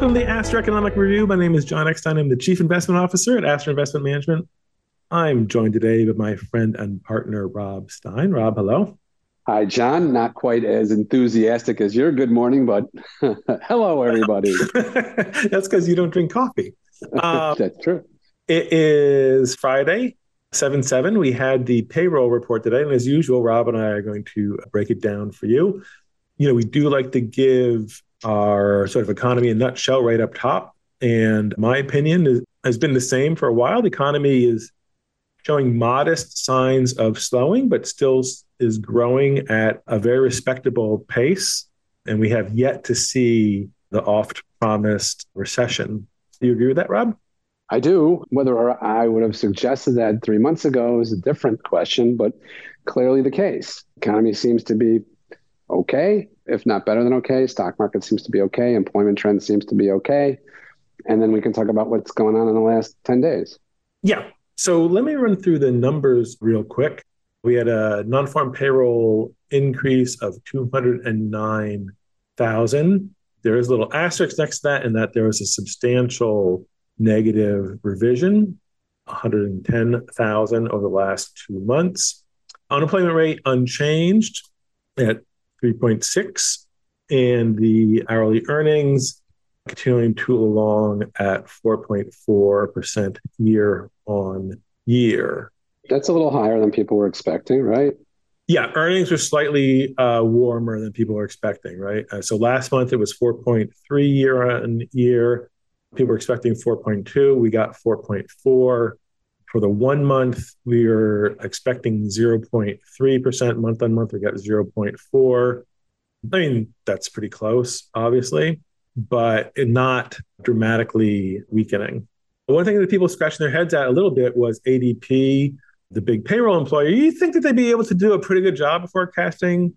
Welcome to the Astor Economic Review. My name is John Eckstein. I'm the Chief Investment Officer at Astor Investment Management. I'm joined today by my friend and partner, Rob Stein. Rob, hello. Hi, John. Not quite as enthusiastic as your good morning, but hello, everybody. That's because you don't drink coffee. Um, That's true. It is Friday, 7 7. We had the payroll report today. And as usual, Rob and I are going to break it down for you. You know, we do like to give our sort of economy a nutshell right up top. And my opinion is, has been the same for a while. The economy is showing modest signs of slowing, but still is growing at a very respectable pace. And we have yet to see the oft promised recession. Do you agree with that, Rob? I do. Whether or I would have suggested that three months ago is a different question, but clearly the case. Economy seems to be okay, if not better than okay. Stock market seems to be okay. Employment trend seems to be okay. And then we can talk about what's going on in the last 10 days. Yeah. So let me run through the numbers real quick. We had a non farm payroll increase of 209,000. There is a little asterisk next to that, in that there was a substantial negative revision, 110,000 over the last two months. Unemployment rate unchanged at 3.6, and the hourly earnings continuing to along at 4.4% year on year. That's a little higher than people were expecting, right? Yeah, earnings were slightly uh, warmer than people were expecting, right? Uh, so last month it was 4.3 year on year. People were expecting 4.2. We got 4.4. For the one month, we were expecting 0.3% month on month. We got 0.4. I mean, that's pretty close, obviously, but not dramatically weakening. One thing that people scratching their heads at a little bit was ADP, the big payroll employer. You think that they'd be able to do a pretty good job of forecasting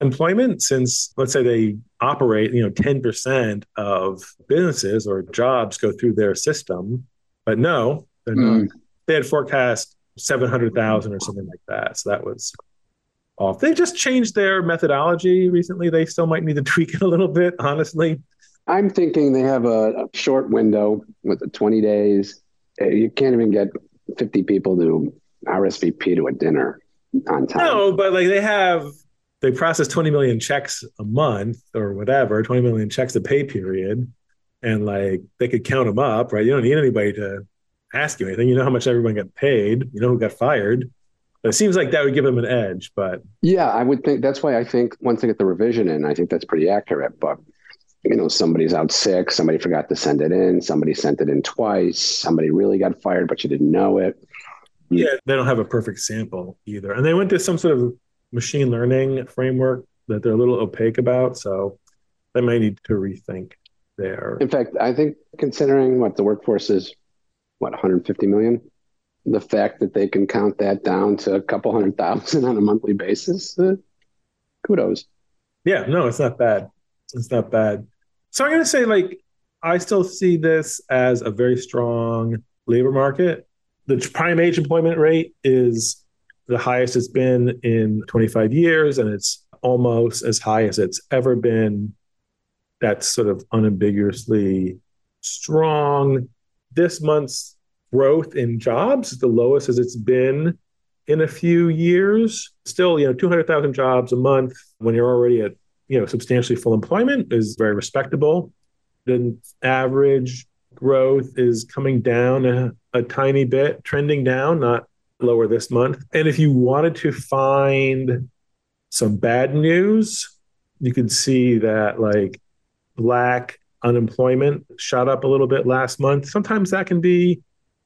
employment since, let's say, they operate, you know, 10% of businesses or jobs go through their system. But no, they're mm. not. They had forecast 700,000 or something like that. So that was off. They just changed their methodology recently. They still might need to tweak it a little bit, honestly. I'm thinking they have a, short window with the 20 days. Uh, you can't even get 50 people to RSVP to a dinner on time. No, but like they have, they process 20 million checks a month or whatever, 20 million checks a pay period. And like they could count them up, right? You don't need anybody to ask you anything. You know how much everyone got paid, you know who got fired. But it seems like that would give them an edge. But yeah, I would think that's why I think once they get the revision in, I think that's pretty accurate. But you know, somebody's out sick, somebody forgot to send it in, somebody sent it in twice, somebody really got fired, but you didn't know it. Yeah, they don't have a perfect sample either. And they went to some sort of machine learning framework that they're a little opaque about. So they might need to rethink there. In fact, I think considering what the workforce is, what, 150 million? The fact that they can count that down to a couple hundred thousand on a monthly basis, uh, kudos. Yeah, no, it's not bad. It's not bad. So I'm going to say, like, I still see this as a very strong labor market. The prime age employment rate is the highest it's been in 25 years, and it's almost as high as it's ever been. That's sort of unambiguously strong. This month's growth in jobs is the lowest as it's been in a few years. Still, you know, 200,000 jobs a month when you're already at you know, substantially full employment is very respectable. The average growth is coming down a, a tiny bit, trending down, not lower this month. And if you wanted to find some bad news, you could see that like black unemployment shot up a little bit last month. Sometimes that can be,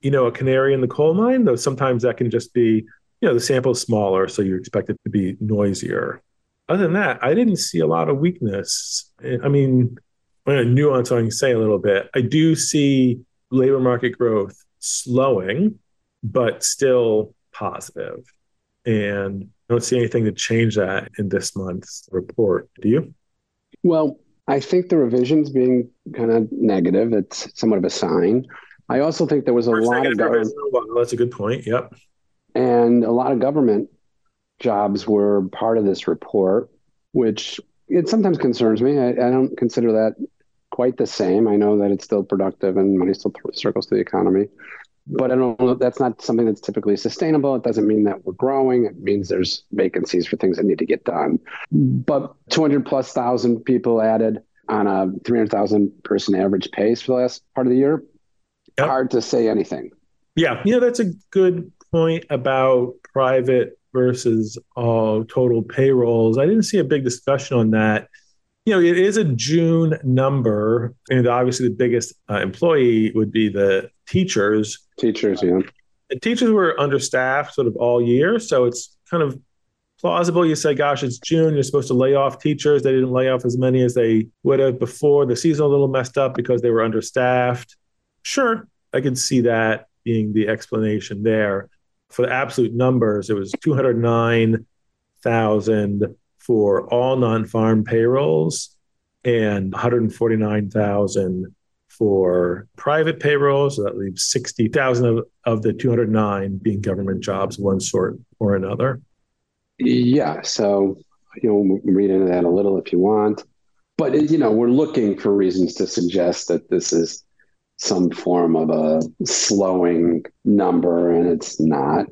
you know, a canary in the coal mine, though sometimes that can just be, you know, the sample is smaller, so you expect it to be noisier other than that, I didn't see a lot of weakness. I mean, I'm going to nuance what I can say a little bit. I do see labor market growth slowing, but still positive. And I don't see anything to change that in this month's report. Do you? Well, I think the revisions being kind of negative, it's somewhat of a sign. I also think there was a lot of government. Well, that's a good point. Yep. And a lot of government jobs were part of this report, which it sometimes concerns me. I, I don't consider that quite the same. I know that it's still productive and money still circles through the economy. But I don't know, that's not something that's typically sustainable. It doesn't mean that we're growing. It means there's vacancies for things that need to get done. But 200 plus thousand people added on a 300,000 person average pace for the last part of the year. Yep. Hard to say anything. Yeah, you know, that's a good point about private versus uh, total payrolls. I didn't see a big discussion on that. You know, it is a June number, and obviously the biggest uh, employee would be the teachers. Teachers, yeah. And teachers were understaffed sort of all year, so it's kind of plausible. You say, gosh, it's June. You're supposed to lay off teachers. They didn't lay off as many as they would have before. The season a little messed up because they were understaffed. Sure, I can see that being the explanation there. For the absolute numbers, it was 209,000 for all non-farm payrolls and 149,000 for private payrolls. So that leaves 60,000 of, of the 209 being government jobs one sort or another. Yeah. So you'll read into that a little if you want. But, you know, we're looking for reasons to suggest that this is some form of a slowing number, and it's not.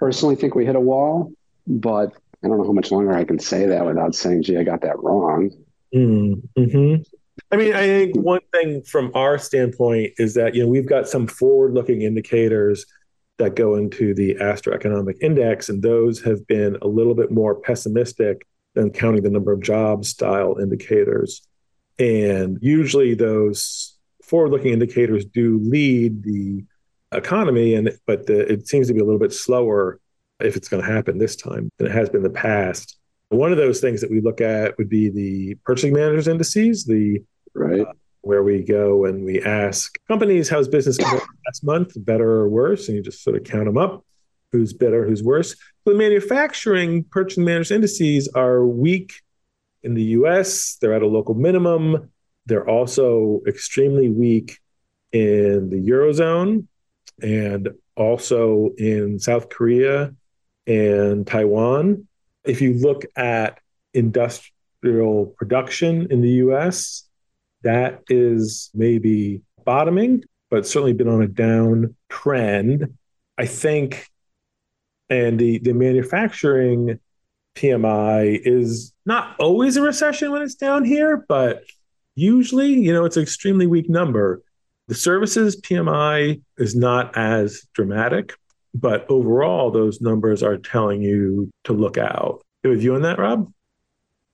Personally, think we hit a wall, but I don't know how much longer I can say that without saying, "Gee, I got that wrong." Mm-hmm. I mean, I think one thing from our standpoint is that you know we've got some forward-looking indicators that go into the Astor Economic Index, and those have been a little bit more pessimistic than counting the number of jobs style indicators. And usually, those forward-looking indicators do lead the economy, and but the, it seems to be a little bit slower if it's going to happen this time than it has been in the past. One of those things that we look at would be the purchasing managers indices, the right uh, where we go and we ask companies how's business last month, better or worse, and you just sort of count them up, who's better, who's worse. So the manufacturing purchasing managers indices are weak in the U.S. They're at a local minimum. They're also extremely weak in the Eurozone and also in South Korea and Taiwan. If you look at industrial production in the US, that is maybe bottoming, but certainly been on a down trend. I think, and the, the manufacturing PMI is not always a recession when it's down here, but usually, you know, it's an extremely weak number. The services PMI is not as dramatic, but overall, those numbers are telling you to look out. With you on that, Rob?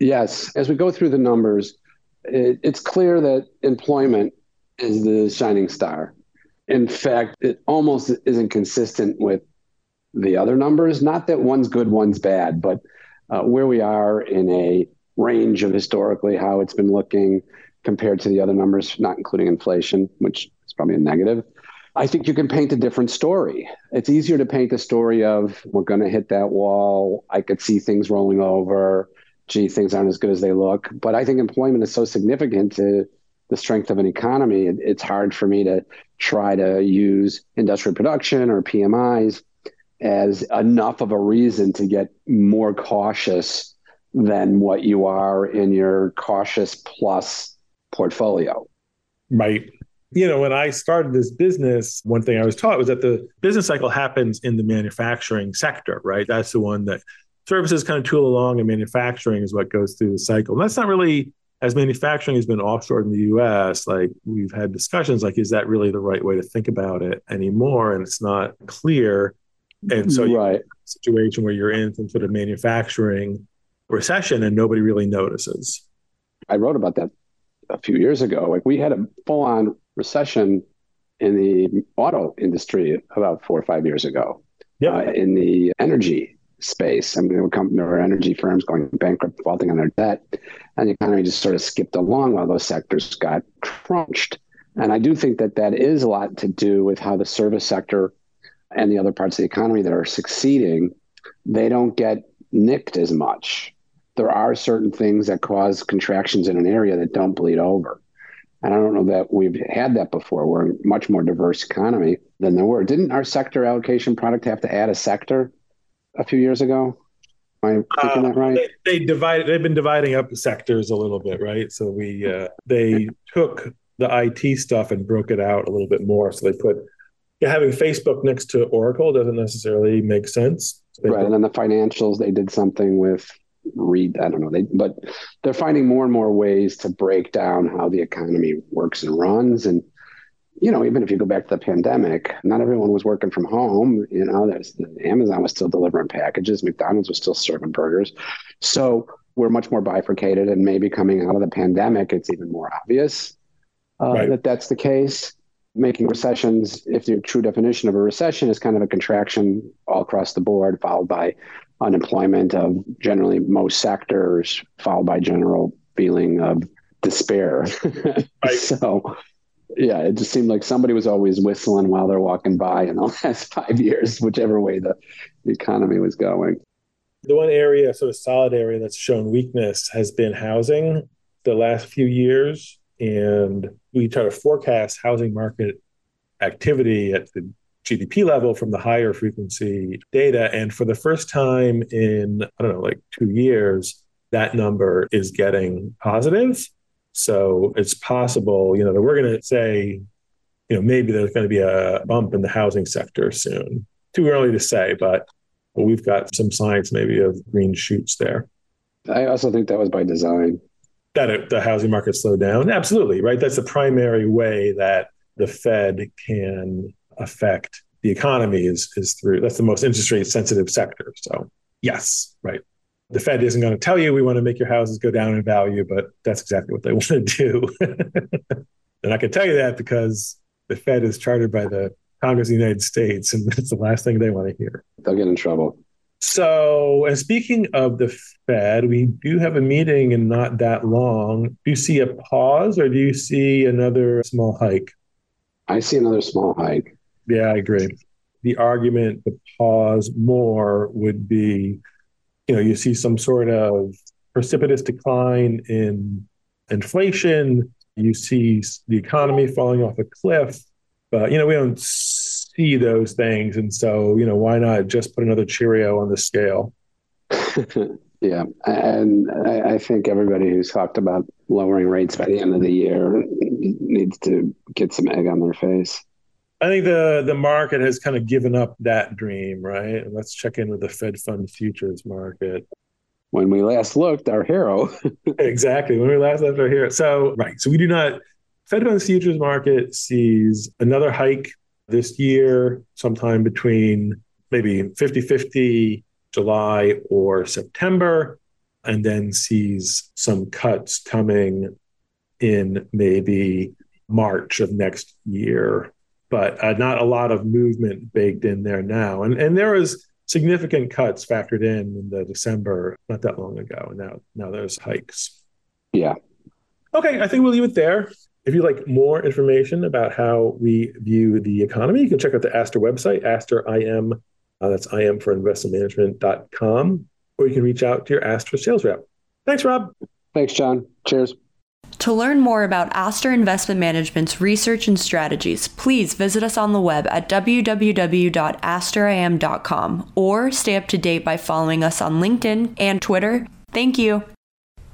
Yes. As we go through the numbers, it, it's clear that employment is the shining star. In fact, it almost isn't consistent with the other numbers. Not that one's good, one's bad, but uh, where we are in a range of historically how it's been looking compared to the other numbers, not including inflation, which is probably a negative. I think you can paint a different story. It's easier to paint a story of we're going to hit that wall. I could see things rolling over. Gee, things aren't as good as they look. But I think employment is so significant to the strength of an economy. It's hard for me to try to use industrial production or PMIs as enough of a reason to get more cautious than what you are in your cautious plus portfolio. Right. You know, when I started this business, one thing I was taught was that the business cycle happens in the manufacturing sector, right? That's the one that services kind of tool along, and manufacturing is what goes through the cycle. And that's not really as manufacturing has been offshored in the US, like we've had discussions like, is that really the right way to think about it anymore? And it's not clear. And so right. situation where you're in some sort of manufacturing recession and nobody really notices. I wrote about that a few years ago. Like we had a full on recession in the auto industry about four or five years ago. Yeah. Uh, in the energy space, I mean, there were, com- there were energy firms going bankrupt, defaulting on their debt, and the economy just sort of skipped along while those sectors got crunched. And I do think that that is a lot to do with how the service sector and the other parts of the economy that are succeeding, they don't get nicked as much there are certain things that cause contractions in an area that don't bleed over. And I don't know that we've had that before. We're a much more diverse economy than there were. Didn't our sector allocation product have to add a sector a few years ago? Am I thinking uh, that right? They, they divided. They've been dividing up sectors a little bit, right? So we uh, they took the IT stuff and broke it out a little bit more. So they put yeah, having Facebook next to Oracle doesn't necessarily make sense. They right, and then the financials they did something with read i don't know they but they're finding more and more ways to break down how the economy works and runs and you know, even if you go back to the pandemic, not everyone was working from home. You know, there's Amazon was still delivering packages, McDonald's was still serving burgers. So we're much more bifurcated, and maybe coming out of the pandemic, it's even more obvious uh, right. that that's the case. Making recessions, if the true definition of a recession is kind of a contraction all across the board, followed by unemployment of generally most sectors, followed by general feeling of despair. Right. so yeah, it just seemed like somebody was always whistling while they're walking by in the last five years, whichever way the, the economy was going. The one area, sort of solid area that's shown weakness has been housing the last few years. And we try to forecast housing market activity at the GDP level from the higher frequency data. And for the first time in, I don't know, like two years, that number is getting positive. So it's possible, you know, that we're going to say, you know, maybe there's going to be a bump in the housing sector soon. Too early to say, but we've got some signs maybe of green shoots there. I also think that was by design. That it, the housing market slowed down. Absolutely, right? That's the primary way that the Fed can affect the economy is is through that's the most interest rate sensitive sector. So yes, right the Fed isn't going to tell you we want to make your houses go down in value, but that's exactly what they want to do. and I can tell you that because the Fed is chartered by the Congress of the United States, and that's the last thing they want to hear. They'll get in trouble. So, and speaking of the Fed, we do have a meeting in not that long. Do you see a pause or do you see another small hike? I see another small hike. Yeah, I agree. The argument to pause more would be you know you see some sort of precipitous decline in inflation. You see the economy falling off a cliff. But you know we don't see those things. And so you know why not just put another cheerio on the scale? Yeah. And I, I think everybody who's talked about lowering rates by the end of the year needs to get some egg on their face I think the the market has kind of given up that dream, right? Let's check in with the Fed fund futures market. When we last looked, our hero. exactly. When we last left our hero. So right. So we do not Fed fund futures market sees another hike this year, sometime between maybe 50-50 July or September, and then sees some cuts coming in maybe March of next year but uh, not a lot of movement baked in there now. And and there was significant cuts factored in in the December not that long ago. And now now there's hikes. Yeah. Okay, I think we'll leave it there. If you'd like more information about how we view the economy, you can check out the Astor website, Astor IM. Uh, that's IM for investmentmanagement.com, or you can reach out to your Astor sales rep. Thanks, Rob. Thanks, John. Cheers. To learn more about Astor Investment Management's research and strategies, please visit us on the web at www.astorim.com or stay up to date by following us on LinkedIn and Twitter. Thank you.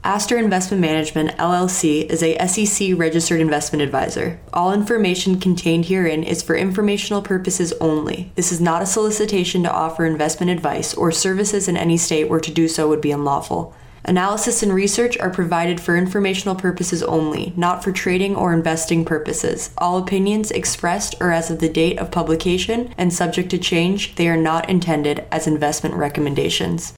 Astor Investment Management LLC is a SEC registered investment advisor. All information contained herein is for informational purposes only. This is not a solicitation to offer investment advice or services in any state where to do so would be unlawful. Analysis and research are provided for informational purposes only, not for trading or investing purposes. All opinions expressed are as of the date of publication and subject to change, they are not intended as investment recommendations.